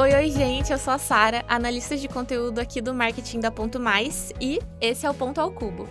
Oi, oi, gente, eu sou a Sara, analista de conteúdo aqui do Marketing da Ponto Mais e esse é o Ponto ao Cubo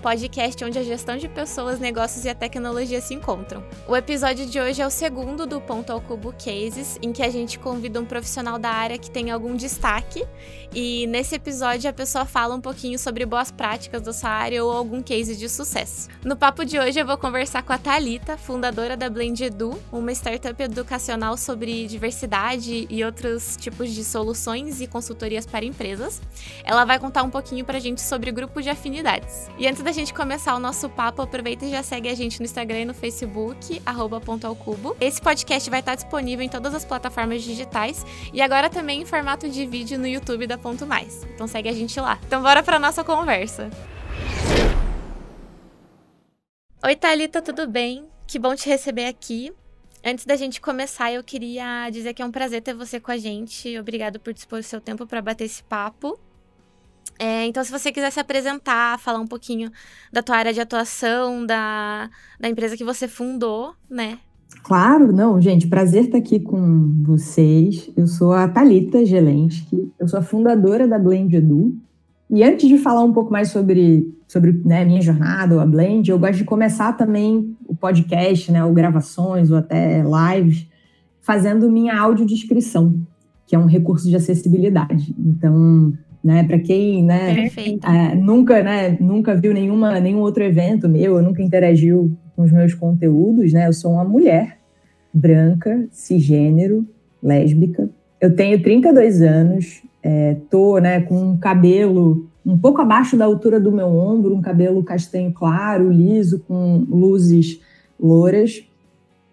podcast onde a gestão de pessoas, negócios e a tecnologia se encontram. O episódio de hoje é o segundo do Ponto ao Cubo Cases, em que a gente convida um profissional da área que tem algum destaque e nesse episódio a pessoa fala um pouquinho sobre boas práticas da sua área ou algum case de sucesso. No papo de hoje eu vou conversar com a Talita, fundadora da Blend Edu, uma startup educacional sobre diversidade e outros tipos de soluções e consultorias para empresas. Ela vai contar um pouquinho pra gente sobre grupo de afinidades. E antes da gente começar o nosso papo, aproveita e já segue a gente no Instagram e no Facebook, arroba Ponto Cubo. Esse podcast vai estar disponível em todas as plataformas digitais e agora também em formato de vídeo no YouTube da Ponto Mais. Então segue a gente lá. Então bora pra nossa conversa. Oi, Thalita, tudo bem? Que bom te receber aqui. Antes da gente começar, eu queria dizer que é um prazer ter você com a gente. Obrigado por dispor o seu tempo para bater esse papo. É, então, se você quiser se apresentar, falar um pouquinho da tua área de atuação, da, da empresa que você fundou, né? Claro, não, gente, prazer estar aqui com vocês. Eu sou a Talita Gelensky, eu sou a fundadora da Blend Edu. E antes de falar um pouco mais sobre, sobre né, minha jornada, ou a Blend, eu gosto de começar também o podcast, né, ou gravações, ou até lives, fazendo minha audiodescrição, que é um recurso de acessibilidade. Então, né? Para quem, né, é, nunca, né, nunca viu nenhuma, nenhum outro evento meu, nunca interagiu com os meus conteúdos, né? Eu sou uma mulher branca, cisgênero, lésbica. Eu tenho 32 anos, é, tô, né, com um cabelo um pouco abaixo da altura do meu ombro, um cabelo castanho claro, liso, com luzes louras.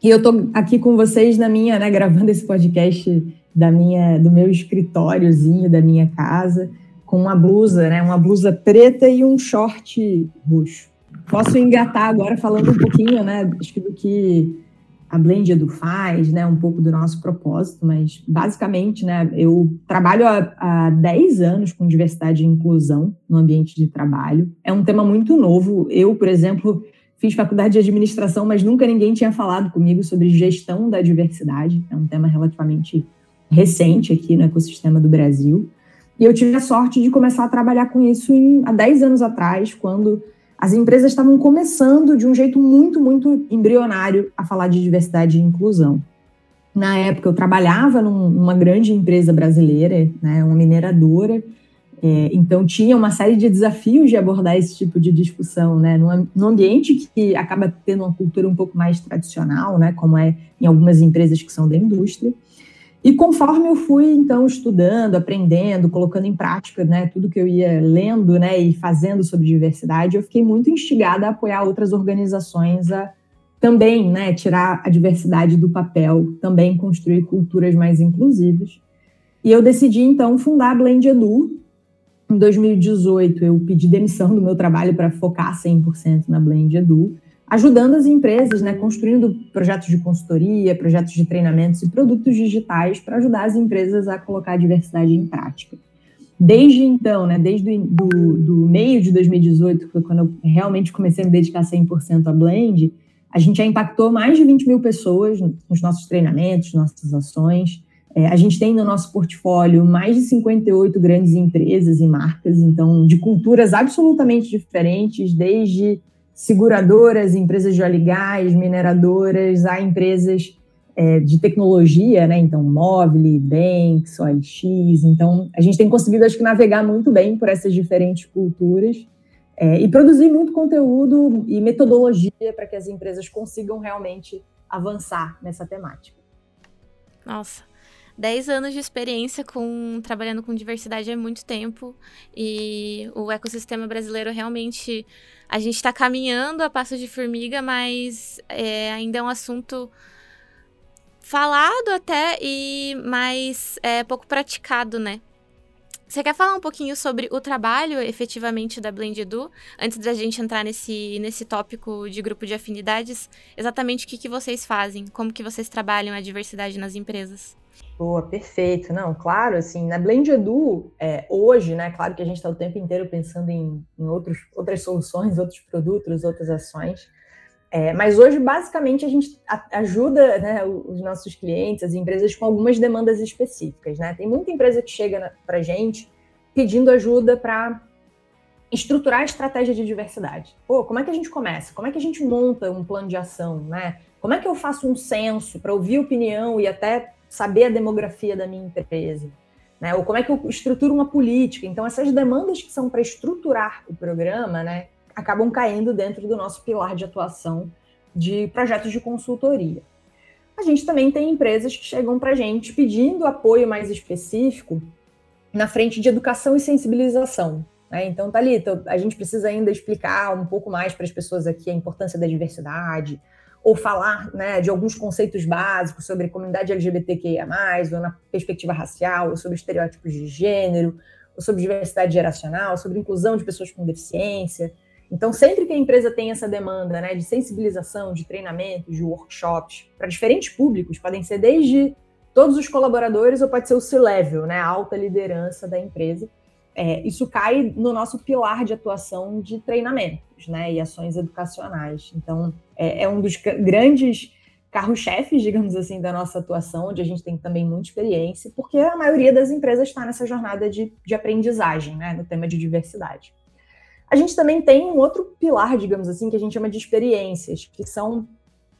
E eu tô aqui com vocês na minha, né, gravando esse podcast da minha, do meu escritóriozinho, da minha casa com uma blusa, né? Uma blusa preta e um short roxo. Posso engatar agora falando um pouquinho, né? Acho que do que a Blend Edu faz, né? Um pouco do nosso propósito, mas basicamente, né? Eu trabalho há, há 10 anos com diversidade e inclusão no ambiente de trabalho. É um tema muito novo. Eu, por exemplo, fiz faculdade de administração, mas nunca ninguém tinha falado comigo sobre gestão da diversidade. É um tema relativamente recente aqui no ecossistema do Brasil. E eu tive a sorte de começar a trabalhar com isso em, há 10 anos atrás, quando as empresas estavam começando de um jeito muito, muito embrionário a falar de diversidade e inclusão. Na época, eu trabalhava num, numa grande empresa brasileira, né, uma mineradora, é, então tinha uma série de desafios de abordar esse tipo de discussão, né, num, num ambiente que acaba tendo uma cultura um pouco mais tradicional, né, como é em algumas empresas que são da indústria. E conforme eu fui, então, estudando, aprendendo, colocando em prática né, tudo que eu ia lendo né, e fazendo sobre diversidade, eu fiquei muito instigada a apoiar outras organizações a também né, tirar a diversidade do papel, também construir culturas mais inclusivas. E eu decidi, então, fundar a Blend Edu. Em 2018, eu pedi demissão do meu trabalho para focar 100% na Blend Edu ajudando as empresas, né, construindo projetos de consultoria, projetos de treinamentos e produtos digitais para ajudar as empresas a colocar a diversidade em prática. Desde então, né, desde do, do meio de 2018, que foi quando eu realmente comecei a me dedicar 100% a Blend, a gente já impactou mais de 20 mil pessoas nos nossos treinamentos, nossas ações. É, a gente tem no nosso portfólio mais de 58 grandes empresas e marcas, então, de culturas absolutamente diferentes, desde seguradoras, empresas de óleo e gás, mineradoras, há empresas é, de tecnologia, né? Então, Mobile, Banks, OLX. Então, a gente tem conseguido, acho que, navegar muito bem por essas diferentes culturas é, e produzir muito conteúdo e metodologia para que as empresas consigam realmente avançar nessa temática. Nossa, 10 anos de experiência com trabalhando com diversidade é muito tempo e o ecossistema brasileiro realmente a gente está caminhando a passos de formiga, mas é, ainda é um assunto falado até e mais é, pouco praticado, né? Você quer falar um pouquinho sobre o trabalho efetivamente da Blend Edu, antes da gente entrar nesse, nesse tópico de grupo de afinidades? Exatamente o que, que vocês fazem, como que vocês trabalham a diversidade nas empresas? Boa, perfeito. Não, claro, assim, na Blend Edu, é, hoje, né, claro que a gente está o tempo inteiro pensando em, em outros, outras soluções, outros produtos, outras ações. É, mas hoje, basicamente, a gente ajuda né, os nossos clientes, as empresas, com algumas demandas específicas. Né? Tem muita empresa que chega para a gente pedindo ajuda para estruturar a estratégia de diversidade. Pô, como é que a gente começa? Como é que a gente monta um plano de ação? Né? Como é que eu faço um censo para ouvir opinião e até saber a demografia da minha empresa? Né? Ou como é que eu estruturo uma política? Então, essas demandas que são para estruturar o programa, né, acabam caindo dentro do nosso pilar de atuação de projetos de consultoria. A gente também tem empresas que chegam para a gente pedindo apoio mais específico na frente de educação e sensibilização. Né? Então, Thalita, a gente precisa ainda explicar um pouco mais para as pessoas aqui a importância da diversidade, ou falar né, de alguns conceitos básicos sobre comunidade LGBTQIA, ou na perspectiva racial, ou sobre estereótipos de gênero, ou sobre diversidade geracional, sobre inclusão de pessoas com deficiência. Então, sempre que a empresa tem essa demanda né, de sensibilização, de treinamento, de workshops para diferentes públicos, podem ser desde todos os colaboradores ou pode ser o C-level, né, a alta liderança da empresa. É, isso cai no nosso pilar de atuação de treinamentos né, e ações educacionais. Então, é, é um dos grandes carro-chefes, digamos assim, da nossa atuação, onde a gente tem também muita experiência, porque a maioria das empresas está nessa jornada de, de aprendizagem, né, no tema de diversidade. A gente também tem um outro pilar, digamos assim, que a gente chama de experiências, que são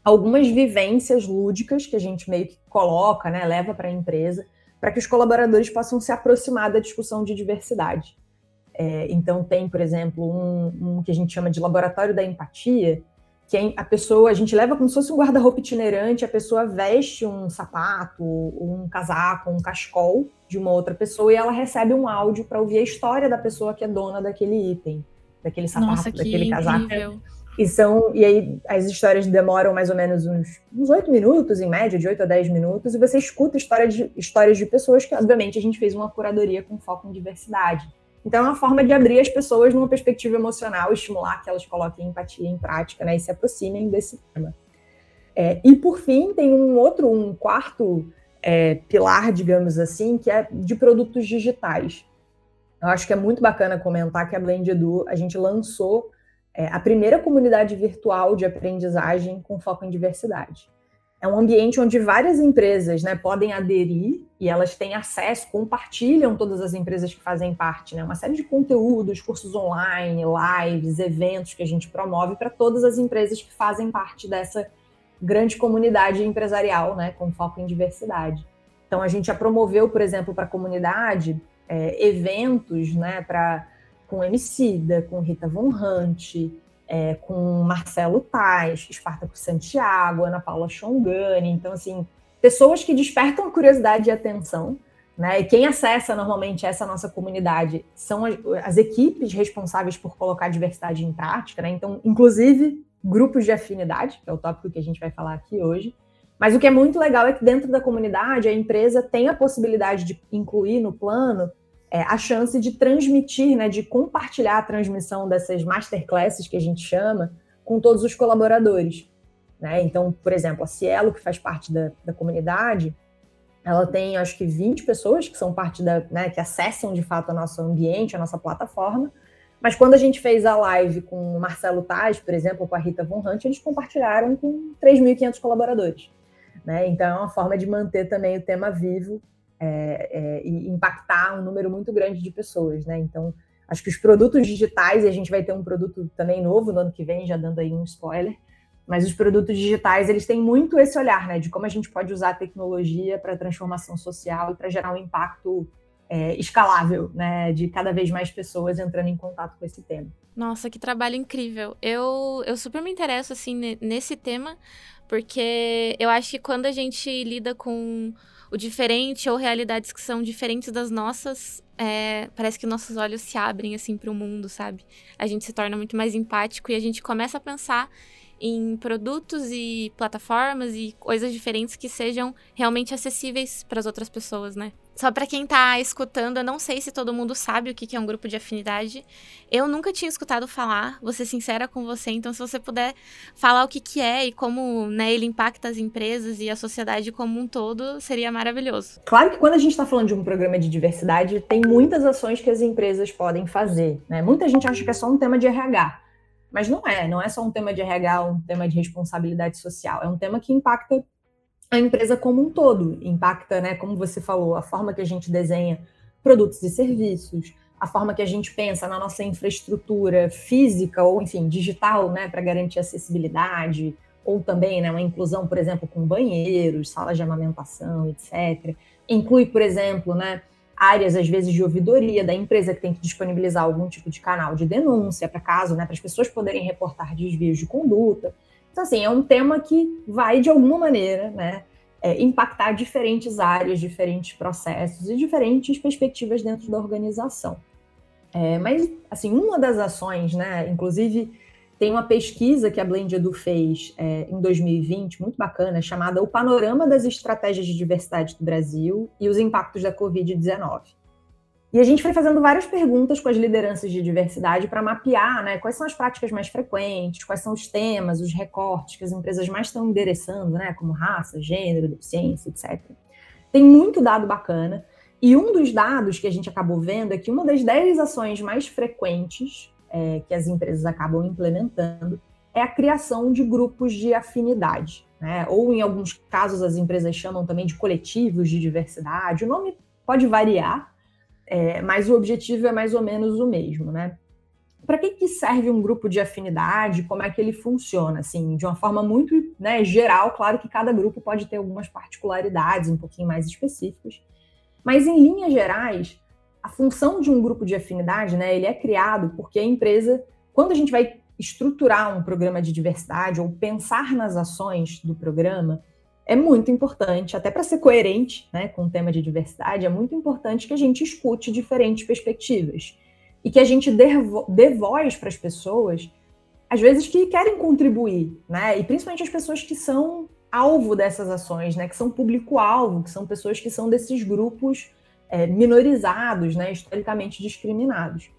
algumas vivências lúdicas que a gente meio que coloca, né, leva para a empresa, para que os colaboradores possam se aproximar da discussão de diversidade. É, então, tem, por exemplo, um, um, que a gente chama de laboratório da empatia, que a pessoa, a gente leva como se fosse um guarda-roupa itinerante, a pessoa veste um sapato, um casaco, um cachecol de uma outra pessoa e ela recebe um áudio para ouvir a história da pessoa que é dona daquele item daquele sapato, Nossa, daquele casaco. E são e aí as histórias demoram mais ou menos uns, uns 8 minutos, em média, de 8 a 10 minutos, e você escuta história de, histórias de pessoas que, obviamente, a gente fez uma curadoria com foco em diversidade. Então, é uma forma de abrir as pessoas numa perspectiva emocional, estimular que elas coloquem empatia em prática né, e se aproximem desse tema. É, e, por fim, tem um outro, um quarto é, pilar, digamos assim, que é de produtos digitais. Eu acho que é muito bacana comentar que a Blend Edu, a gente lançou é, a primeira comunidade virtual de aprendizagem com foco em diversidade. É um ambiente onde várias empresas né, podem aderir e elas têm acesso, compartilham todas as empresas que fazem parte, né, uma série de conteúdos, cursos online, lives, eventos que a gente promove para todas as empresas que fazem parte dessa grande comunidade empresarial, né, com foco em diversidade. Então, a gente já promoveu, por exemplo, para a comunidade é, eventos né, pra, com Emicida, com Rita Von Hunt, é, com Marcelo Tais, Espartaco Santiago, Ana Paula Chongani. Então, assim, pessoas que despertam curiosidade e atenção. Né? E quem acessa normalmente essa nossa comunidade são as, as equipes responsáveis por colocar a diversidade em prática. Né? Então, inclusive, grupos de afinidade, que é o tópico que a gente vai falar aqui hoje. Mas o que é muito legal é que dentro da comunidade a empresa tem a possibilidade de incluir no plano é, a chance de transmitir, né, de compartilhar a transmissão dessas masterclasses que a gente chama com todos os colaboradores. Né? Então, por exemplo, a Cielo, que faz parte da, da comunidade, ela tem acho que 20 pessoas que são parte da, né, que acessam de fato o nosso ambiente, a nossa plataforma. Mas quando a gente fez a live com o Marcelo Taz, por exemplo, com a Rita Von Hunt, eles compartilharam com 3.500 colaboradores. Né? Então, é uma forma de manter também o tema vivo é, é, e impactar um número muito grande de pessoas, né? Então, acho que os produtos digitais, e a gente vai ter um produto também novo no ano que vem, já dando aí um spoiler, mas os produtos digitais, eles têm muito esse olhar, né, de como a gente pode usar a tecnologia para transformação social e para gerar um impacto é, escalável, né, de cada vez mais pessoas entrando em contato com esse tema. Nossa, que trabalho incrível. Eu, eu super me interesso, assim, nesse tema, porque eu acho que quando a gente lida com o diferente ou realidades que são diferentes das nossas, é, parece que nossos olhos se abrem assim para o mundo, sabe? A gente se torna muito mais empático e a gente começa a pensar em produtos e plataformas e coisas diferentes que sejam realmente acessíveis para as outras pessoas, né? Só para quem tá escutando, eu não sei se todo mundo sabe o que é um grupo de afinidade. Eu nunca tinha escutado falar, vou ser sincera com você, então se você puder falar o que, é e como né, ele impacta as empresas e a sociedade como um todo, seria maravilhoso. Claro que quando a gente está falando de um programa de diversidade, tem muitas ações que as empresas podem fazer. Né? Muita gente acha que é só um tema de RH. Mas não é, não é só um tema de RH, um tema de responsabilidade social, é um tema que impacta a empresa como um todo, impacta, né, como você falou, a forma que a gente desenha produtos e serviços, a forma que a gente pensa na nossa infraestrutura física ou, enfim, digital, né, para garantir acessibilidade, ou também né, uma inclusão, por exemplo, com banheiros, salas de amamentação, etc. Inclui, por exemplo, né, áreas, às vezes, de ouvidoria da empresa que tem que disponibilizar algum tipo de canal de denúncia, para caso, né, para as pessoas poderem reportar desvios de conduta. Então, assim, é um tema que vai, de alguma maneira, né, é, impactar diferentes áreas, diferentes processos e diferentes perspectivas dentro da organização. É, mas, assim, uma das ações, né, inclusive tem uma pesquisa que a Blend Edu fez é, em 2020, muito bacana, chamada O Panorama das Estratégias de Diversidade do Brasil e os Impactos da Covid-19. E a gente foi fazendo várias perguntas com as lideranças de diversidade para mapear né, quais são as práticas mais frequentes, quais são os temas, os recortes que as empresas mais estão endereçando, né, como raça, gênero, deficiência, etc. Tem muito dado bacana. E um dos dados que a gente acabou vendo é que uma das 10 ações mais frequentes é, que as empresas acabam implementando é a criação de grupos de afinidade. Né? Ou, em alguns casos, as empresas chamam também de coletivos de diversidade. O nome pode variar, é, mas o objetivo é mais ou menos o mesmo, né? Para que, que serve um grupo de afinidade? Como é que ele funciona? Assim, de uma forma muito né, geral, claro que cada grupo pode ter algumas particularidades um pouquinho mais específicas, mas em linhas gerais, a função de um grupo de afinidade, né, ele é criado porque a empresa, quando a gente vai estruturar um programa de diversidade ou pensar nas ações do programa, é muito importante, até para ser coerente né, com o tema de diversidade, é muito importante que a gente escute diferentes perspectivas e que a gente dê, dê voz para as pessoas, às vezes que querem contribuir, né? E principalmente as pessoas que são alvo dessas ações, né? Que são público-alvo, que são pessoas que são desses grupos é, minorizados, né? Historicamente discriminados.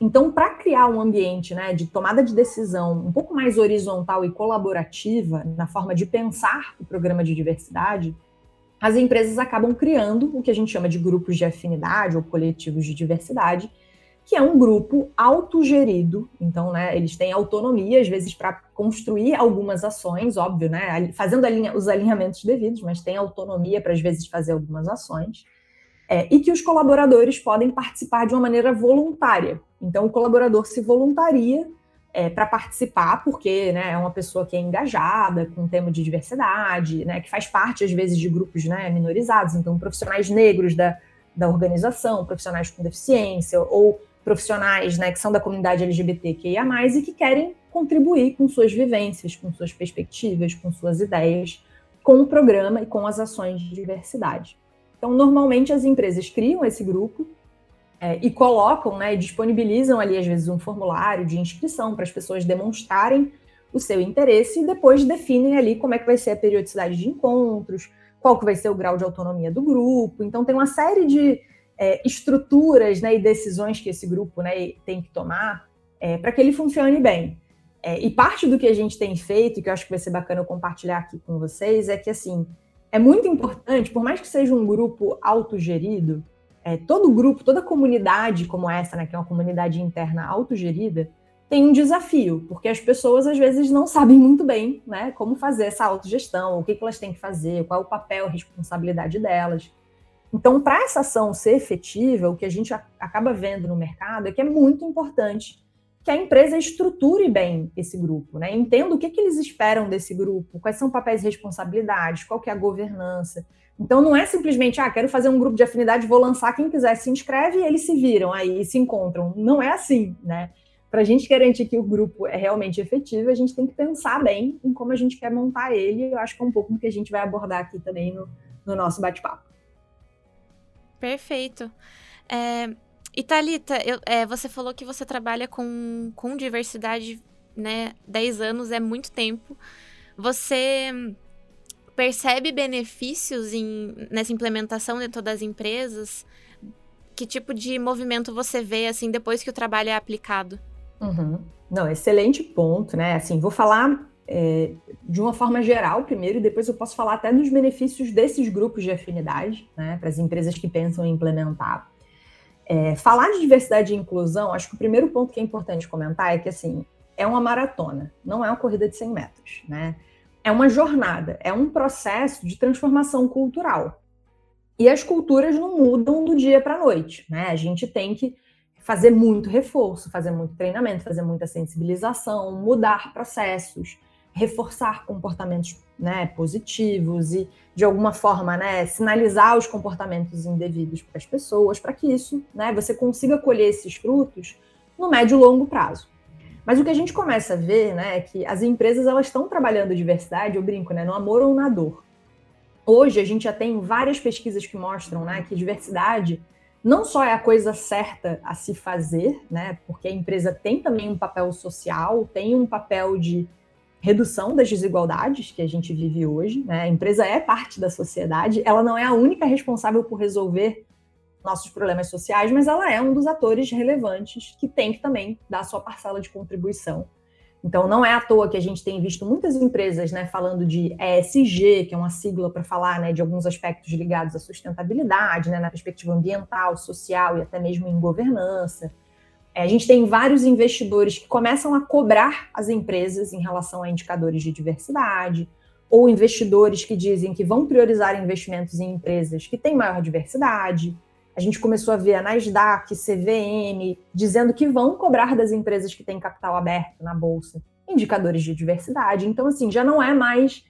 Então, para criar um ambiente né, de tomada de decisão um pouco mais horizontal e colaborativa na forma de pensar o programa de diversidade, as empresas acabam criando o que a gente chama de grupos de afinidade ou coletivos de diversidade, que é um grupo autogerido. Então, né, eles têm autonomia, às vezes, para construir algumas ações, óbvio, né, fazendo alinha, os alinhamentos devidos, mas tem autonomia para, às vezes, fazer algumas ações. É, e que os colaboradores podem participar de uma maneira voluntária. Então, o colaborador se voluntaria é, para participar, porque né, é uma pessoa que é engajada com o tema de diversidade, né, que faz parte, às vezes, de grupos né, minorizados, então, profissionais negros da, da organização, profissionais com deficiência, ou profissionais né, que são da comunidade LGBTQIA, e que querem contribuir com suas vivências, com suas perspectivas, com suas ideias, com o programa e com as ações de diversidade. Então, normalmente, as empresas criam esse grupo é, e colocam, né, disponibilizam ali, às vezes, um formulário de inscrição para as pessoas demonstrarem o seu interesse e depois definem ali como é que vai ser a periodicidade de encontros, qual que vai ser o grau de autonomia do grupo. Então, tem uma série de é, estruturas né, e decisões que esse grupo né, tem que tomar é, para que ele funcione bem. É, e parte do que a gente tem feito, que eu acho que vai ser bacana eu compartilhar aqui com vocês, é que assim é muito importante, por mais que seja um grupo autogerido, é, todo grupo, toda comunidade como essa, né, que é uma comunidade interna autogerida, tem um desafio, porque as pessoas às vezes não sabem muito bem né, como fazer essa autogestão, o que, que elas têm que fazer, qual é o papel, a responsabilidade delas. Então, para essa ação ser efetiva, o que a gente acaba vendo no mercado é que é muito importante que a empresa estruture bem esse grupo, né? Entenda o que, que eles esperam desse grupo, quais são papéis e responsabilidades, qual que é a governança. Então não é simplesmente, ah, quero fazer um grupo de afinidade, vou lançar, quem quiser se inscreve e eles se viram aí se encontram. Não é assim, né? Para a gente garantir que o grupo é realmente efetivo, a gente tem que pensar bem em como a gente quer montar ele. Eu acho que é um pouco do que a gente vai abordar aqui também no, no nosso bate-papo. Perfeito. É, e eu, é, você falou que você trabalha com, com diversidade, né? 10 anos é muito tempo. Você percebe benefícios em, nessa implementação dentro das empresas? Que tipo de movimento você vê assim depois que o trabalho é aplicado? Uhum. Não, excelente ponto, né? Assim, vou falar é, de uma forma geral primeiro, e depois eu posso falar até dos benefícios desses grupos de afinidade, né? Para as empresas que pensam em implementar. É, falar de diversidade e inclusão, acho que o primeiro ponto que é importante comentar é que assim é uma maratona, não é uma corrida de 100 metros, né? É uma jornada, é um processo de transformação cultural. E as culturas não mudam do dia para a noite, né? A gente tem que fazer muito reforço, fazer muito treinamento, fazer muita sensibilização, mudar processos, reforçar comportamentos né, positivos e, de alguma forma, né, sinalizar os comportamentos indevidos para as pessoas, para que isso, né, você consiga colher esses frutos no médio e longo prazo. Mas o que a gente começa a ver, né, é que as empresas elas estão trabalhando diversidade, eu brinco, né, no amor ou na dor. Hoje a gente já tem várias pesquisas que mostram, né, que diversidade não só é a coisa certa a se fazer, né, porque a empresa tem também um papel social, tem um papel de redução das desigualdades que a gente vive hoje. Né? A empresa é parte da sociedade, ela não é a única responsável por resolver nossos problemas sociais, mas ela é um dos atores relevantes que tem que também dar sua parcela de contribuição. Então, não é à toa que a gente tem visto muitas empresas né, falando de ESG, que é uma sigla para falar né, de alguns aspectos ligados à sustentabilidade, né, na perspectiva ambiental, social e até mesmo em governança. É, a gente tem vários investidores que começam a cobrar as empresas em relação a indicadores de diversidade, ou investidores que dizem que vão priorizar investimentos em empresas que têm maior diversidade. A gente começou a ver a Nasdaq, CVM, dizendo que vão cobrar das empresas que têm capital aberto na bolsa indicadores de diversidade. Então, assim, já não é mais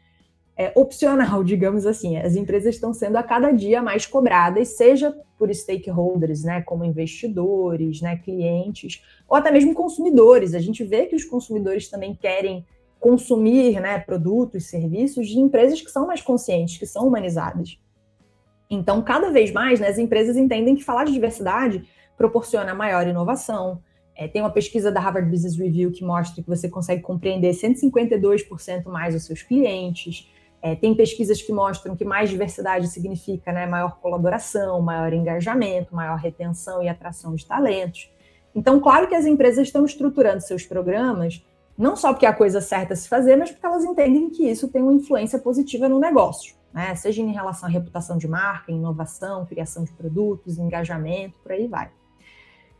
é, opcional, digamos assim. As empresas estão sendo a cada dia mais cobradas, seja por stakeholders, né, como investidores, né, clientes, ou até mesmo consumidores. A gente vê que os consumidores também querem consumir né, produtos, serviços de empresas que são mais conscientes, que são humanizadas. Então, cada vez mais, né, as empresas entendem que falar de diversidade proporciona maior inovação. É, tem uma pesquisa da Harvard Business Review que mostra que você consegue compreender 152% mais os seus clientes. É, tem pesquisas que mostram que mais diversidade significa né, maior colaboração, maior engajamento, maior retenção e atração de talentos. Então, claro que as empresas estão estruturando seus programas, não só porque é a coisa certa a se fazer, mas porque elas entendem que isso tem uma influência positiva no negócio, né? seja em relação à reputação de marca, inovação, criação de produtos, engajamento, por aí vai.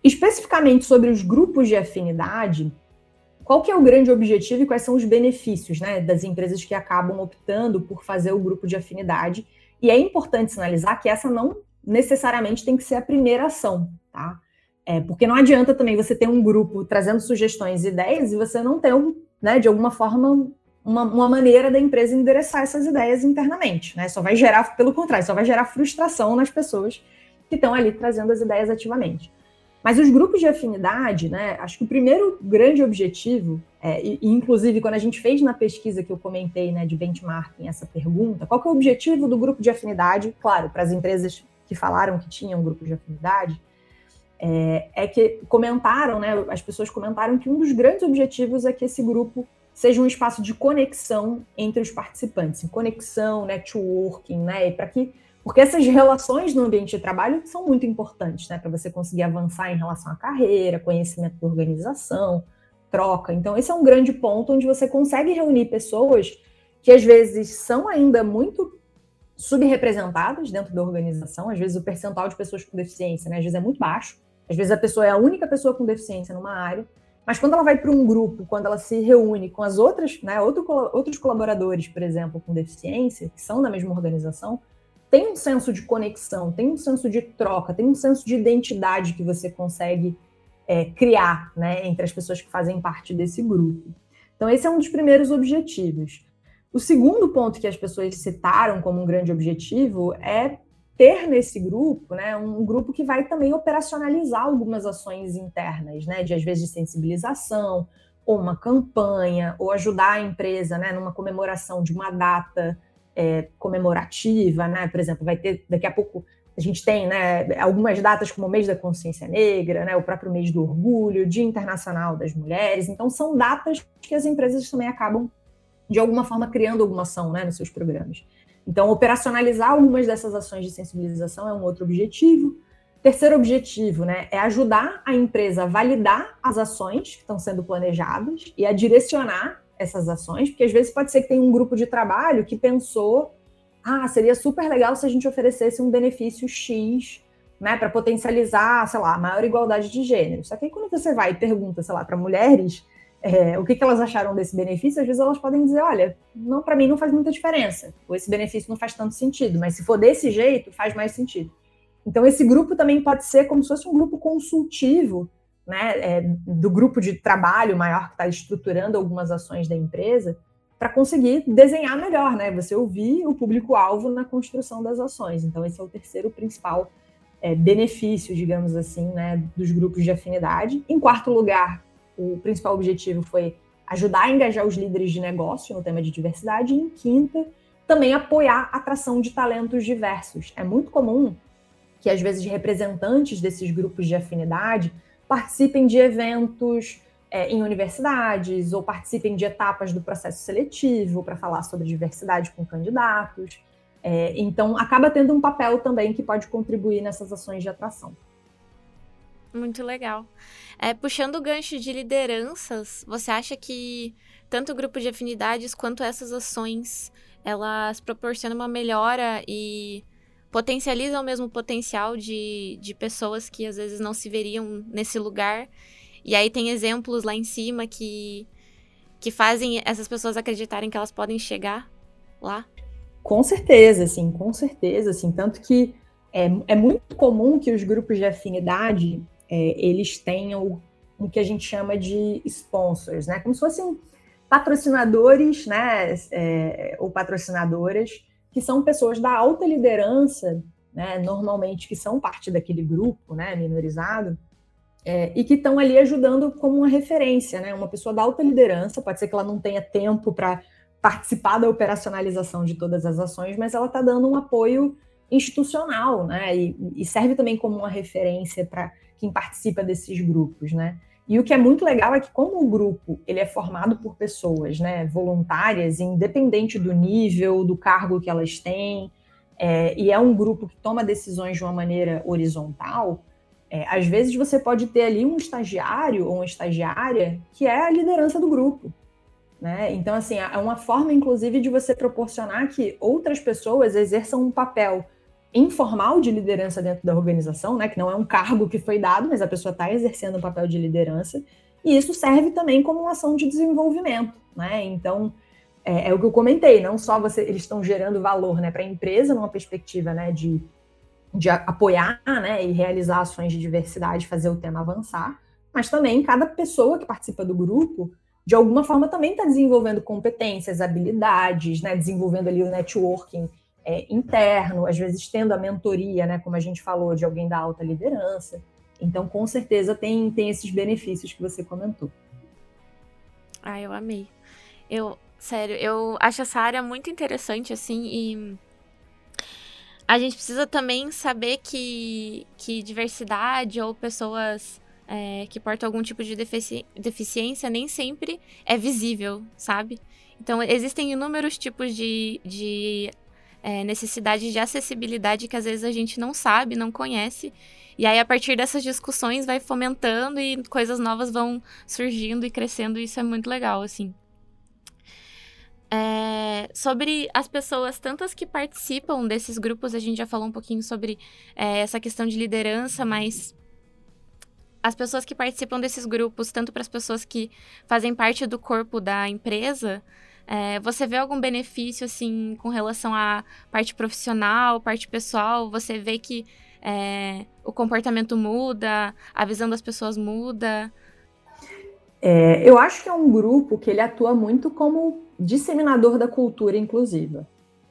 Especificamente sobre os grupos de afinidade, qual que é o grande objetivo e quais são os benefícios né, das empresas que acabam optando por fazer o grupo de afinidade. E é importante sinalizar que essa não necessariamente tem que ser a primeira ação, tá? É, porque não adianta também você ter um grupo trazendo sugestões e ideias e você não ter, um, né, de alguma forma, uma, uma, maneira da empresa endereçar essas ideias internamente, né? Só vai gerar, pelo contrário, só vai gerar frustração nas pessoas que estão ali trazendo as ideias ativamente. Mas os grupos de afinidade, né? Acho que o primeiro grande objetivo, é, e, inclusive quando a gente fez na pesquisa que eu comentei, né, de benchmarking, essa pergunta, qual é o objetivo do grupo de afinidade? Claro, para as empresas que falaram que tinham grupo de afinidade, é, é, que comentaram, né? As pessoas comentaram que um dos grandes objetivos é que esse grupo seja um espaço de conexão entre os participantes, conexão, networking, né? Para que porque essas relações no ambiente de trabalho são muito importantes, né, para você conseguir avançar em relação à carreira, conhecimento da organização, troca. Então, esse é um grande ponto onde você consegue reunir pessoas que às vezes são ainda muito subrepresentadas dentro da organização, às vezes o percentual de pessoas com deficiência, né, às vezes é muito baixo, às vezes a pessoa é a única pessoa com deficiência numa área, mas quando ela vai para um grupo, quando ela se reúne com as outras, né, outro, outros colaboradores, por exemplo, com deficiência, que são da mesma organização, tem um senso de conexão, tem um senso de troca, tem um senso de identidade que você consegue é, criar né, entre as pessoas que fazem parte desse grupo. Então, esse é um dos primeiros objetivos. O segundo ponto que as pessoas citaram como um grande objetivo é ter nesse grupo, né, um grupo que vai também operacionalizar algumas ações internas, né, de às vezes de sensibilização, ou uma campanha, ou ajudar a empresa, né, numa comemoração de uma data é, comemorativa, né? Por exemplo, vai ter daqui a pouco a gente tem né, algumas datas como o mês da consciência negra, né, o próprio mês do orgulho, Dia Internacional das Mulheres. Então, são datas que as empresas também acabam, de alguma forma, criando alguma ação né, nos seus programas. Então, operacionalizar algumas dessas ações de sensibilização é um outro objetivo. Terceiro objetivo né, é ajudar a empresa a validar as ações que estão sendo planejadas e a direcionar essas ações, porque às vezes pode ser que tenha um grupo de trabalho que pensou, ah, seria super legal se a gente oferecesse um benefício X, né, para potencializar, sei lá, a maior igualdade de gênero. Só que aí quando você vai e pergunta, sei lá, para mulheres, é, o que, que elas acharam desse benefício, às vezes elas podem dizer, olha, não para mim não faz muita diferença, ou esse benefício não faz tanto sentido, mas se for desse jeito, faz mais sentido. Então, esse grupo também pode ser como se fosse um grupo consultivo, né, é, do grupo de trabalho maior que está estruturando algumas ações da empresa, para conseguir desenhar melhor, né? Você ouvir o público-alvo na construção das ações. Então, esse é o terceiro principal é, benefício, digamos assim, né, dos grupos de afinidade. Em quarto lugar, o principal objetivo foi ajudar a engajar os líderes de negócio no tema de diversidade. E em quinta, também apoiar a atração de talentos diversos. É muito comum que, às vezes, representantes desses grupos de afinidade participem de eventos é, em universidades ou participem de etapas do processo seletivo para falar sobre diversidade com candidatos. É, então, acaba tendo um papel também que pode contribuir nessas ações de atração. Muito legal. É, puxando o gancho de lideranças, você acha que tanto o grupo de afinidades quanto essas ações elas proporcionam uma melhora e potencializam o mesmo potencial de, de pessoas que às vezes não se veriam nesse lugar. E aí tem exemplos lá em cima que, que fazem essas pessoas acreditarem que elas podem chegar lá? Com certeza, sim, com certeza, assim, tanto que é, é muito comum que os grupos de afinidade é, eles tenham o que a gente chama de sponsors, né? Como se fossem patrocinadores, né? É, ou patrocinadoras, que são pessoas da alta liderança, né? Normalmente que são parte daquele grupo, né? Minorizado, é, e que estão ali ajudando como uma referência, né? Uma pessoa da alta liderança, pode ser que ela não tenha tempo para participar da operacionalização de todas as ações, mas ela está dando um apoio institucional, né? E, e serve também como uma referência para quem participa desses grupos, né? E o que é muito legal é que como o grupo ele é formado por pessoas, né, voluntárias, independente do nível, do cargo que elas têm, é, e é um grupo que toma decisões de uma maneira horizontal, é, às vezes você pode ter ali um estagiário ou uma estagiária que é a liderança do grupo. Né? Então, assim, é uma forma, inclusive, de você proporcionar que outras pessoas exerçam um papel informal de liderança dentro da organização, né, que não é um cargo que foi dado, mas a pessoa está exercendo um papel de liderança, e isso serve também como uma ação de desenvolvimento, né? Então, é, é o que eu comentei, não só você, eles estão gerando valor, né, para a empresa numa perspectiva, né, de, de apoiar, né, e realizar ações de diversidade, fazer o tema avançar, mas também cada pessoa que participa do grupo de alguma forma também está desenvolvendo competências, habilidades, né, desenvolvendo ali o networking é, interno, às vezes tendo a mentoria, né, como a gente falou, de alguém da alta liderança. Então, com certeza, tem, tem esses benefícios que você comentou. Ah, eu amei. Eu, sério, eu acho essa área muito interessante, assim, e a gente precisa também saber que, que diversidade ou pessoas é, que portam algum tipo de defici deficiência nem sempre é visível, sabe? Então, existem inúmeros tipos de, de é, necessidade de acessibilidade que às vezes a gente não sabe, não conhece. E aí, a partir dessas discussões, vai fomentando e coisas novas vão surgindo e crescendo, e isso é muito legal, assim. É, sobre as pessoas, tantas que participam desses grupos, a gente já falou um pouquinho sobre é, essa questão de liderança, mas as pessoas que participam desses grupos, tanto para as pessoas que fazem parte do corpo da empresa, é, você vê algum benefício, assim, com relação à parte profissional, parte pessoal? Você vê que é, o comportamento muda, a visão das pessoas muda? É, eu acho que é um grupo que ele atua muito como disseminador da cultura inclusiva.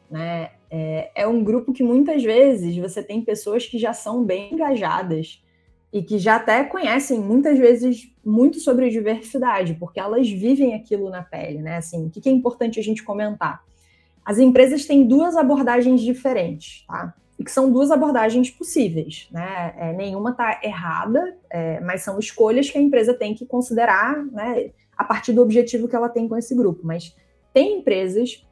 Né? É, é um grupo que muitas vezes você tem pessoas que já são bem engajadas e que já até conhecem muitas vezes muito sobre diversidade, porque elas vivem aquilo na pele, né? Assim, o que é importante a gente comentar? As empresas têm duas abordagens diferentes, tá? E que são duas abordagens possíveis, né? É, nenhuma está errada, é, mas são escolhas que a empresa tem que considerar, né? A partir do objetivo que ela tem com esse grupo. Mas tem empresas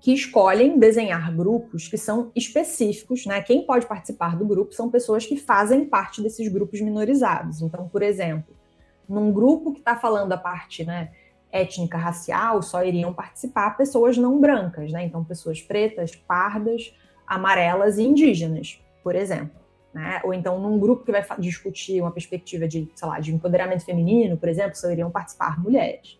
que escolhem desenhar grupos que são específicos, né? Quem pode participar do grupo são pessoas que fazem parte desses grupos minorizados. Então, por exemplo, num grupo que está falando a parte né, étnica, racial, só iriam participar pessoas não brancas, né? Então, pessoas pretas, pardas, amarelas e indígenas, por exemplo. né? Ou então num grupo que vai discutir uma perspectiva de, sei lá, de empoderamento feminino, por exemplo, só iriam participar mulheres.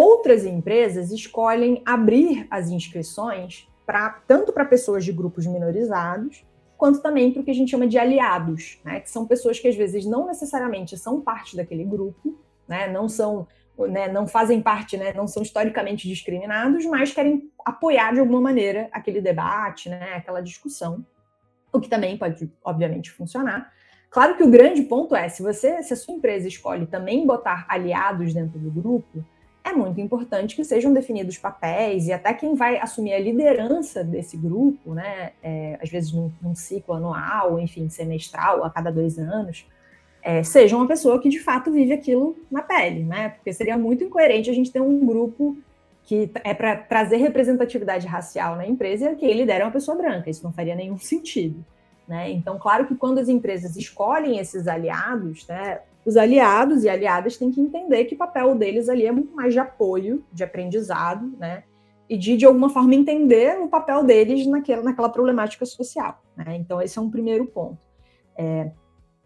Outras empresas escolhem abrir as inscrições para tanto para pessoas de grupos minorizados, quanto também para o que a gente chama de aliados, né? Que são pessoas que às vezes não necessariamente são parte daquele grupo, né? Não são né, não fazem parte, né, não são historicamente discriminados, mas querem apoiar de alguma maneira aquele debate, né, aquela discussão, o que também pode, obviamente, funcionar. Claro que o grande ponto é, se você, se a sua empresa escolhe também botar aliados dentro do grupo, é muito importante que sejam definidos papéis e até quem vai assumir a liderança desse grupo, né, é, às vezes num, num ciclo anual, enfim, semestral, a cada dois anos, é, seja uma pessoa que de fato vive aquilo na pele, né? Porque seria muito incoerente a gente ter um grupo que é para trazer representatividade racial na empresa e que ele lidera uma pessoa branca. Isso não faria nenhum sentido. Né? Então, claro que quando as empresas escolhem esses aliados, né, os aliados e aliadas têm que entender que o papel deles ali é muito mais de apoio, de aprendizado, né? E de, de alguma forma, entender o papel deles naquela, naquela problemática social. Né? Então, esse é um primeiro ponto. É,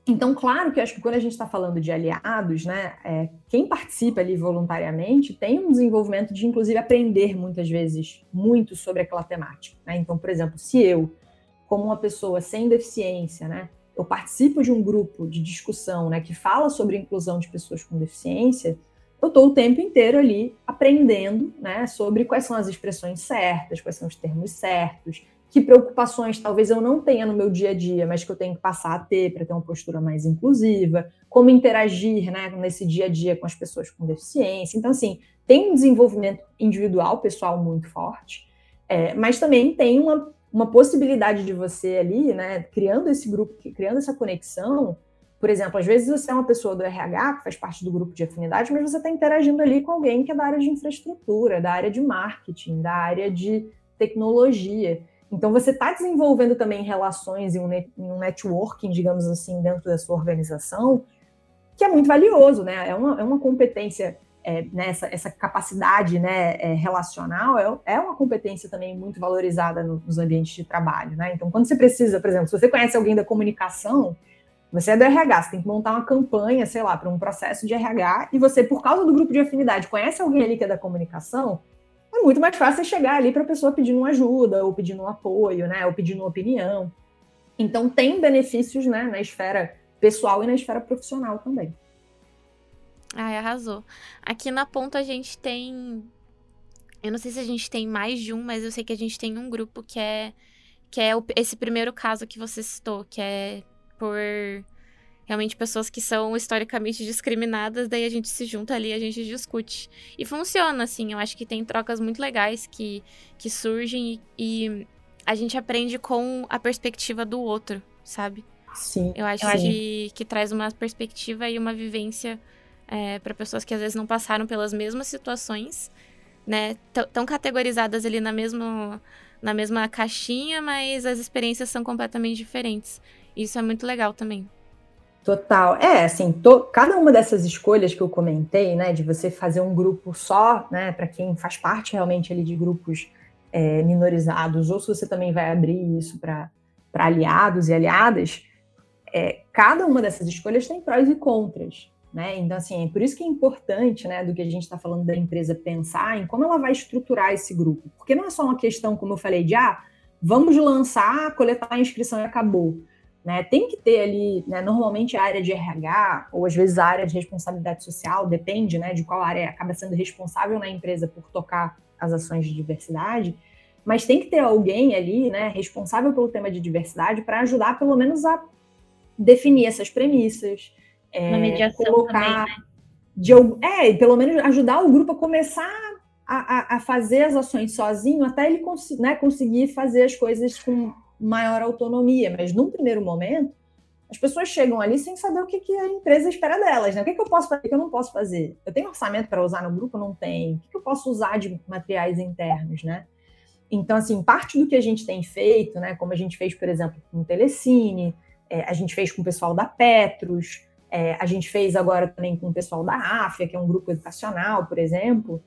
então, claro que acho que quando a gente está falando de aliados, né, é, quem participa ali voluntariamente tem um desenvolvimento de, inclusive, aprender muitas vezes muito sobre aquela temática. Né? Então, por exemplo, se eu, como uma pessoa sem deficiência, né, eu participo de um grupo de discussão né, que fala sobre inclusão de pessoas com deficiência, eu estou o tempo inteiro ali aprendendo né, sobre quais são as expressões certas, quais são os termos certos, que preocupações talvez eu não tenha no meu dia a dia, mas que eu tenho que passar a ter para ter uma postura mais inclusiva, como interagir né, nesse dia a dia com as pessoas com deficiência. Então, assim, tem um desenvolvimento individual, pessoal muito forte, é, mas também tem uma, uma possibilidade de você ali, né, criando esse grupo, criando essa conexão. Por exemplo, às vezes você é uma pessoa do RH, que faz parte do grupo de afinidade, mas você está interagindo ali com alguém que é da área de infraestrutura, da área de marketing, da área de tecnologia. Então, você está desenvolvendo também relações e um, networking, digamos assim, dentro da sua organização, que é muito valioso, né? É uma, é uma competência, é, né? essa capacidade né, é, relacional é, é uma competência também muito valorizada no, nos ambientes de trabalho, né? Então, quando você precisa, por exemplo, se você conhece alguém da comunicação, você é do RH, você tem que montar uma campanha, sei lá, para um processo de RH, e você, por causa do grupo de afinidade, conhece alguém ali que é da comunicação, é muito mais fácil chegar ali para a pessoa pedindo uma ajuda, ou pedindo um apoio, né, ou pedindo uma opinião. Então, tem benefícios né, na esfera pessoal e na esfera profissional também. Ai, arrasou. Aqui na ponta a gente tem. Eu não sei se a gente tem mais de um, mas eu sei que a gente tem um grupo que é. Que é o, esse primeiro caso que você citou, que é por realmente pessoas que são historicamente discriminadas, daí a gente se junta ali, a gente discute. E funciona, assim, eu acho que tem trocas muito legais que, que surgem e, e a gente aprende com a perspectiva do outro, sabe? Sim. Eu acho sim. Que, que traz uma perspectiva e uma vivência é, para pessoas que às vezes não passaram pelas mesmas situações, né? Tão categorizadas ali na mesma, na mesma caixinha, mas as experiências são completamente diferentes. Isso é muito legal também. Total. É, assim, to, cada uma dessas escolhas que eu comentei, né, de você fazer um grupo só, né, para quem faz parte realmente ali de grupos é, minorizados, ou se você também vai abrir isso para aliados e aliadas, é, cada uma dessas escolhas tem prós e contras, né? Então, assim, é por isso que é importante, né, do que a gente está falando da empresa pensar em como ela vai estruturar esse grupo. Porque não é só uma questão, como eu falei, de ah, vamos lançar, coletar a inscrição e acabou né? Tem que ter ali, né, normalmente a área de RH, ou às vezes a área de responsabilidade social, depende né, de qual área acaba sendo responsável na empresa por tocar as ações de diversidade, mas tem que ter alguém ali né, responsável pelo tema de diversidade para ajudar pelo menos a definir essas premissas. É, Uma mediação colocar também, né? de, é, pelo menos ajudar o grupo a começar a, a, a fazer as ações sozinho até ele cons né, conseguir fazer as coisas com maior autonomia, mas num primeiro momento, as pessoas chegam ali sem saber o que, que a empresa espera delas, né? O que, que eu posso fazer, o que eu não posso fazer? Eu tenho orçamento para usar no grupo? Não tenho. O que, que eu posso usar de materiais internos, né? Então, assim, parte do que a gente tem feito, né? Como a gente fez, por exemplo, com o Telecine, é, a gente fez com o pessoal da Petros, é, a gente fez agora também com o pessoal da AFIA, que é um grupo educacional, por exemplo,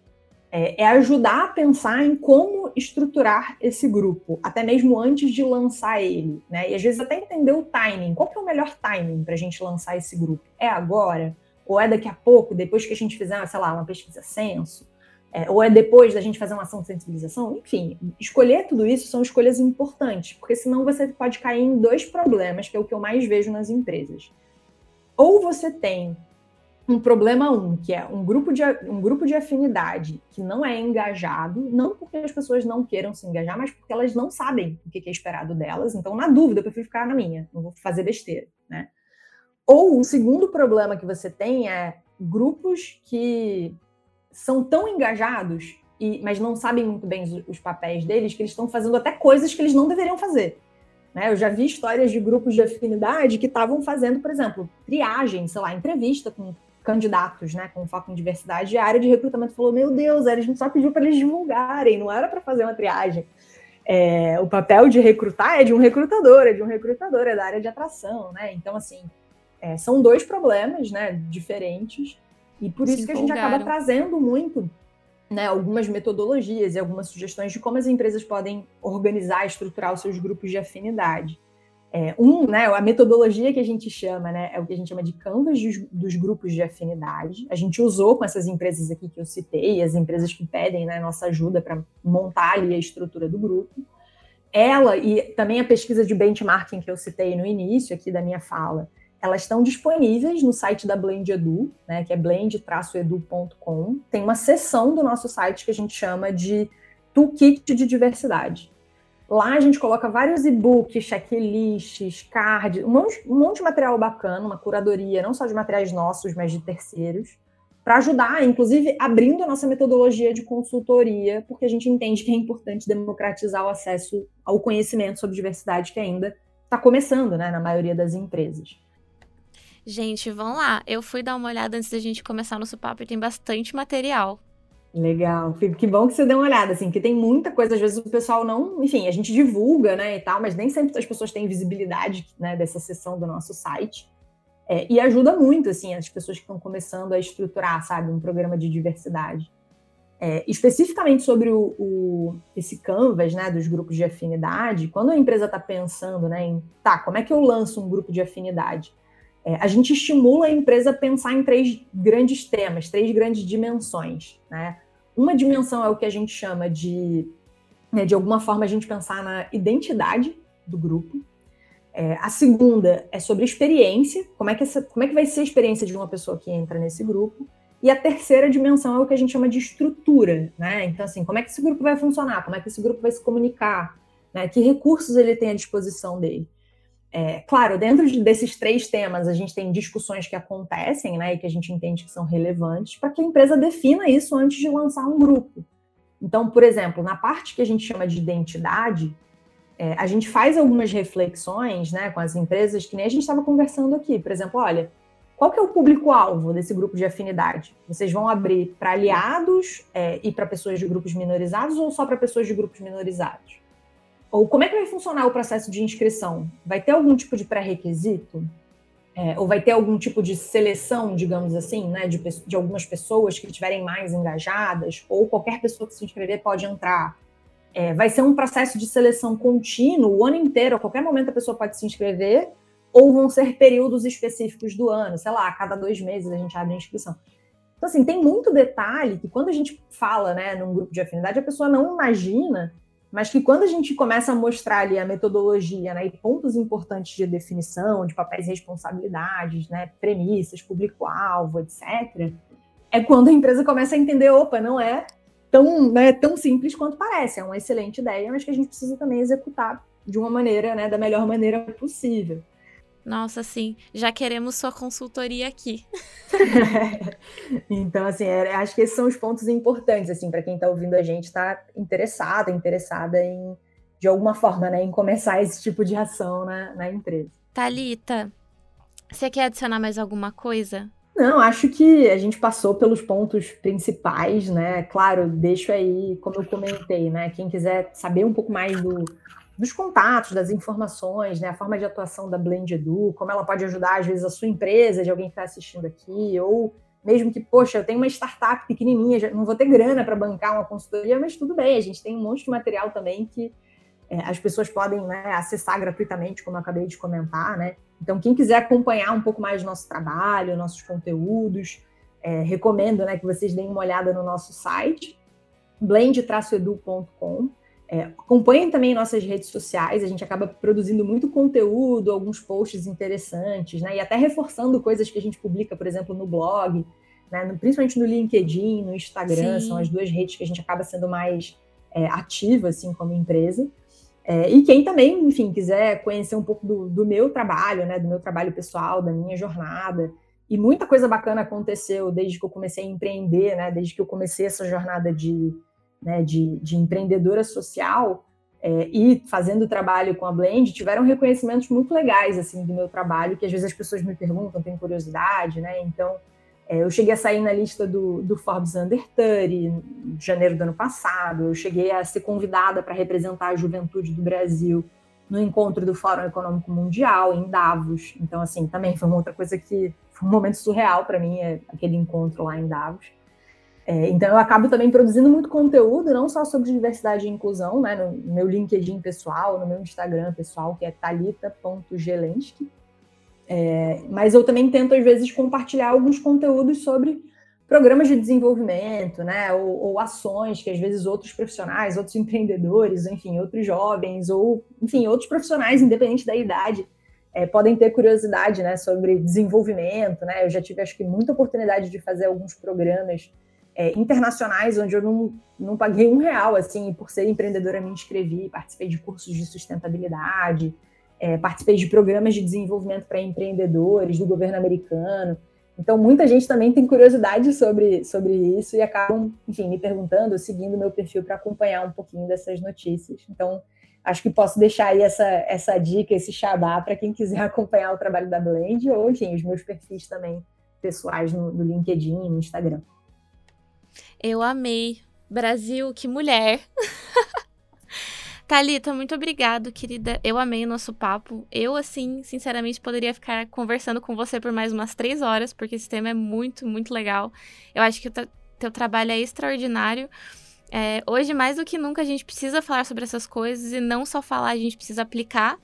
é, é, ajudar a pensar em como estruturar esse grupo, até mesmo antes de lançar ele, né? E às vezes até entender o timing. Qual que é o melhor timing para a gente lançar esse grupo? É agora? Ou é daqui a pouco, depois que a gente fizer, sei lá, uma pesquisa censo? É, ou é depois da gente fazer uma ação de sensibilização? Enfim, escolher tudo isso são escolhas importantes, porque senão você pode cair em dois problemas, que é o que eu mais vejo nas empresas. Ou você tem um problema um, que é um grupo, de, um grupo de afinidade que não é engajado, não porque as pessoas não queiram se engajar, mas porque elas não sabem o que é esperado delas. Então, na dúvida, eu prefiro ficar na minha, não vou fazer besteira, né? Ou o segundo problema que você tem é grupos que são tão engajados, e, mas não sabem muito bem os, os papéis deles, que eles estão fazendo até coisas que eles não deveriam fazer. Né? Eu já vi histórias de grupos de afinidade que estavam fazendo, por exemplo, triagem, sei lá, entrevista com candidatos, né, com foco em diversidade, e a área de recrutamento falou: Meu Deus, a gente só pediu para eles divulgarem, não era para fazer uma triagem. É, o papel de recrutar é de um recrutador, é de um recrutador, é da área de atração, né? Então, assim, é, são dois problemas, né, diferentes, e por isso que a gente acaba trazendo muito né, algumas metodologias e algumas sugestões de como as empresas podem organizar e estruturar os seus grupos de afinidade. É, um, né, a metodologia que a gente chama, né, é o que a gente chama de canvas dos, dos, grupos de afinidade. A gente usou com essas empresas aqui que eu citei, as empresas que pedem né, nossa ajuda para montar ali a estrutura do grupo. Ela e também a pesquisa de benchmarking que eu citei no início aqui da minha fala, elas estão disponíveis no site da Blend Edu, né, que é blend-edu.com. Tem uma seção do nosso site que a gente chama de Toolkit de Diversidade. Lá a gente coloca vários e-books, checklists, cards, um monte, um monte de material bacana, uma curadoria, não só de materiais nossos, mas de terceiros, para ajudar, inclusive abrindo a nossa metodologia de consultoria, porque a gente entende que é importante democratizar o acesso ao conhecimento sobre diversidade que ainda está começando, né, na maioria das empresas. Gente, vão lá. Eu fui dar uma olhada antes da gente começar nosso papo e tem bastante material. Legal, que bom que você deu uma olhada, assim, que tem muita coisa, às vezes o pessoal não, enfim, a gente divulga, né, e tal, mas nem sempre as pessoas têm visibilidade, né, dessa seção do nosso site, é, e ajuda muito, assim, as pessoas que estão começando a estruturar, sabe, um programa de diversidade. É, especificamente sobre o, o, esse canvas, né, dos grupos de afinidade, quando a empresa está pensando, né, em, tá, como é que eu lanço um grupo de afinidade? É, a gente estimula a empresa a pensar em três grandes temas, três grandes dimensões, né? Uma dimensão é o que a gente chama de, né, de alguma forma, a gente pensar na identidade do grupo. É, a segunda é sobre experiência, como é, que essa, como é que vai ser a experiência de uma pessoa que entra nesse grupo. E a terceira dimensão é o que a gente chama de estrutura, né? Então, assim, como é que esse grupo vai funcionar? Como é que esse grupo vai se comunicar? Né? Que recursos ele tem à disposição dele? É, claro, dentro desses três temas, a gente tem discussões que acontecem, né, e que a gente entende que são relevantes, para que a empresa defina isso antes de lançar um grupo. Então, por exemplo, na parte que a gente chama de identidade, é, a gente faz algumas reflexões né, com as empresas, que nem a gente estava conversando aqui. Por exemplo, olha, qual que é o público-alvo desse grupo de afinidade? Vocês vão abrir para aliados é, e para pessoas de grupos minorizados ou só para pessoas de grupos minorizados? Ou como é que vai funcionar o processo de inscrição? Vai ter algum tipo de pré-requisito? É, ou vai ter algum tipo de seleção, digamos assim, né, de, de algumas pessoas que estiverem mais engajadas, ou qualquer pessoa que se inscrever pode entrar? É, vai ser um processo de seleção contínuo o ano inteiro, a qualquer momento a pessoa pode se inscrever, ou vão ser períodos específicos do ano, sei lá, a cada dois meses a gente abre a inscrição. Então, assim, tem muito detalhe que quando a gente fala, né, num grupo de afinidade, a pessoa não imagina mas que quando a gente começa a mostrar ali a metodologia né, e pontos importantes de definição, de papéis e responsabilidades, né, premissas, público-alvo, etc., é quando a empresa começa a entender, opa, não é tão, né, tão simples quanto parece, é uma excelente ideia, mas que a gente precisa também executar de uma maneira, né, da melhor maneira possível. Nossa, sim, já queremos sua consultoria aqui. então, assim, é, acho que esses são os pontos importantes, assim, para quem está ouvindo a gente, está interessado, interessada em, de alguma forma, né, em começar esse tipo de ação na, na empresa. Talita, você quer adicionar mais alguma coisa? Não, acho que a gente passou pelos pontos principais, né? Claro, deixo aí, como eu comentei, né? Quem quiser saber um pouco mais do, dos contatos, das informações, né, a forma de atuação da Blend Edu, como ela pode ajudar, às vezes, a sua empresa, de alguém que está assistindo aqui, ou mesmo que, poxa, eu tenho uma startup pequenininha, não vou ter grana para bancar uma consultoria, mas tudo bem, a gente tem um monte de material também que é, as pessoas podem né, acessar gratuitamente, como eu acabei de comentar, né? Então, quem quiser acompanhar um pouco mais nosso trabalho, nossos conteúdos, é, recomendo né, que vocês deem uma olhada no nosso site, blend-edu.com. É, acompanhem também nossas redes sociais, a gente acaba produzindo muito conteúdo, alguns posts interessantes, né? E até reforçando coisas que a gente publica, por exemplo, no blog, né? principalmente no LinkedIn, no Instagram, Sim. são as duas redes que a gente acaba sendo mais é, ativa, assim, como empresa. É, e quem também, enfim, quiser conhecer um pouco do, do, meu trabalho, né, do meu trabalho pessoal, da minha jornada, e muita coisa bacana aconteceu desde que eu comecei a empreender, né, desde que eu comecei essa jornada de, né, de, de empreendedora social é, e fazendo trabalho com a Blend, tiveram reconhecimentos muito legais, assim, do meu trabalho, que às vezes as pessoas me perguntam, têm curiosidade, né, então é, eu cheguei a sair na lista do, do Forbes Under 30 em janeiro do ano passado. Eu cheguei a ser convidada para representar a juventude do Brasil no encontro do Fórum Econômico Mundial em Davos. Então, assim, também foi uma outra coisa que foi um momento surreal para mim, é, aquele encontro lá em Davos. É, então, eu acabo também produzindo muito conteúdo, não só sobre diversidade e inclusão, né, no meu LinkedIn pessoal, no meu Instagram pessoal, que é talita.gelensky. É, mas eu também tento, às vezes, compartilhar alguns conteúdos sobre programas de desenvolvimento, né, ou, ou, ações que às vezes outros profissionais, outros empreendedores, enfim, outros jovens, ou enfim, outros profissionais, independente da idade, é, podem ter curiosidade, né, sobre desenvolvimento, né. Eu já tive, acho que, muita oportunidade de fazer alguns programas é, internacionais onde eu não, não paguei um real, assim, por ser empreendedora me inscrevi, participei de cursos de sustentabilidade, é, participei de programas de desenvolvimento para empreendedores do governo americano. Então, muita gente também tem curiosidade sobre, sobre isso e acabam, enfim, me perguntando, seguindo meu perfil para acompanhar um pouquinho dessas notícias. Então, acho que posso deixar aí essa, essa dica, esse xabá para quem quiser acompanhar o trabalho da Blend ou, enfim, os meus perfis também pessoais no, no LinkedIn e no Instagram. Eu amei. Brasil, que mulher! Thalita, muito obrigado, querida. Eu amei o nosso papo. Eu, assim, sinceramente, poderia ficar conversando com você por mais umas três horas, porque esse tema é muito, muito legal. Eu acho que o teu trabalho é extraordinário. É, hoje, mais do que nunca, a gente precisa falar sobre essas coisas e não só falar, a gente precisa aplicar,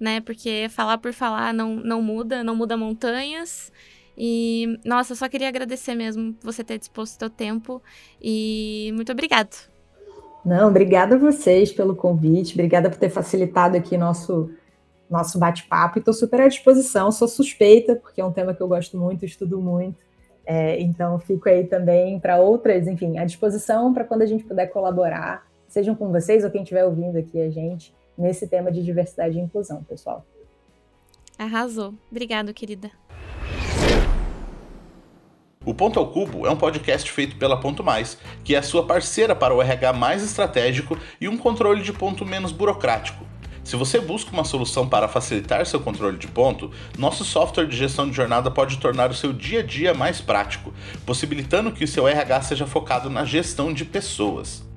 né? Porque falar por falar não, não muda, não muda montanhas. E, nossa, só queria agradecer mesmo você ter disposto o teu tempo e muito obrigado. Não, obrigada a vocês pelo convite, obrigada por ter facilitado aqui nosso nosso bate-papo e estou super à disposição. Sou suspeita, porque é um tema que eu gosto muito, estudo muito. É, então, fico aí também para outras, enfim, à disposição para quando a gente puder colaborar, sejam com vocês ou quem estiver ouvindo aqui a gente, nesse tema de diversidade e inclusão, pessoal. Arrasou. Obrigado, querida. O Ponto ao Cubo é um podcast feito pela Ponto Mais, que é a sua parceira para o RH mais estratégico e um controle de ponto menos burocrático. Se você busca uma solução para facilitar seu controle de ponto, nosso software de gestão de jornada pode tornar o seu dia a dia mais prático, possibilitando que o seu RH seja focado na gestão de pessoas.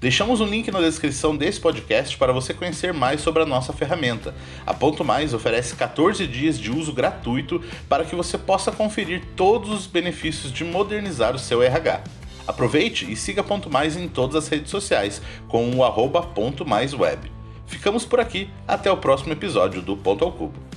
Deixamos um link na descrição desse podcast para você conhecer mais sobre a nossa ferramenta. A Ponto Mais oferece 14 dias de uso gratuito para que você possa conferir todos os benefícios de modernizar o seu RH. Aproveite e siga Ponto Mais em todas as redes sociais com o arroba. Ficamos por aqui, até o próximo episódio do Ponto ao Cubo.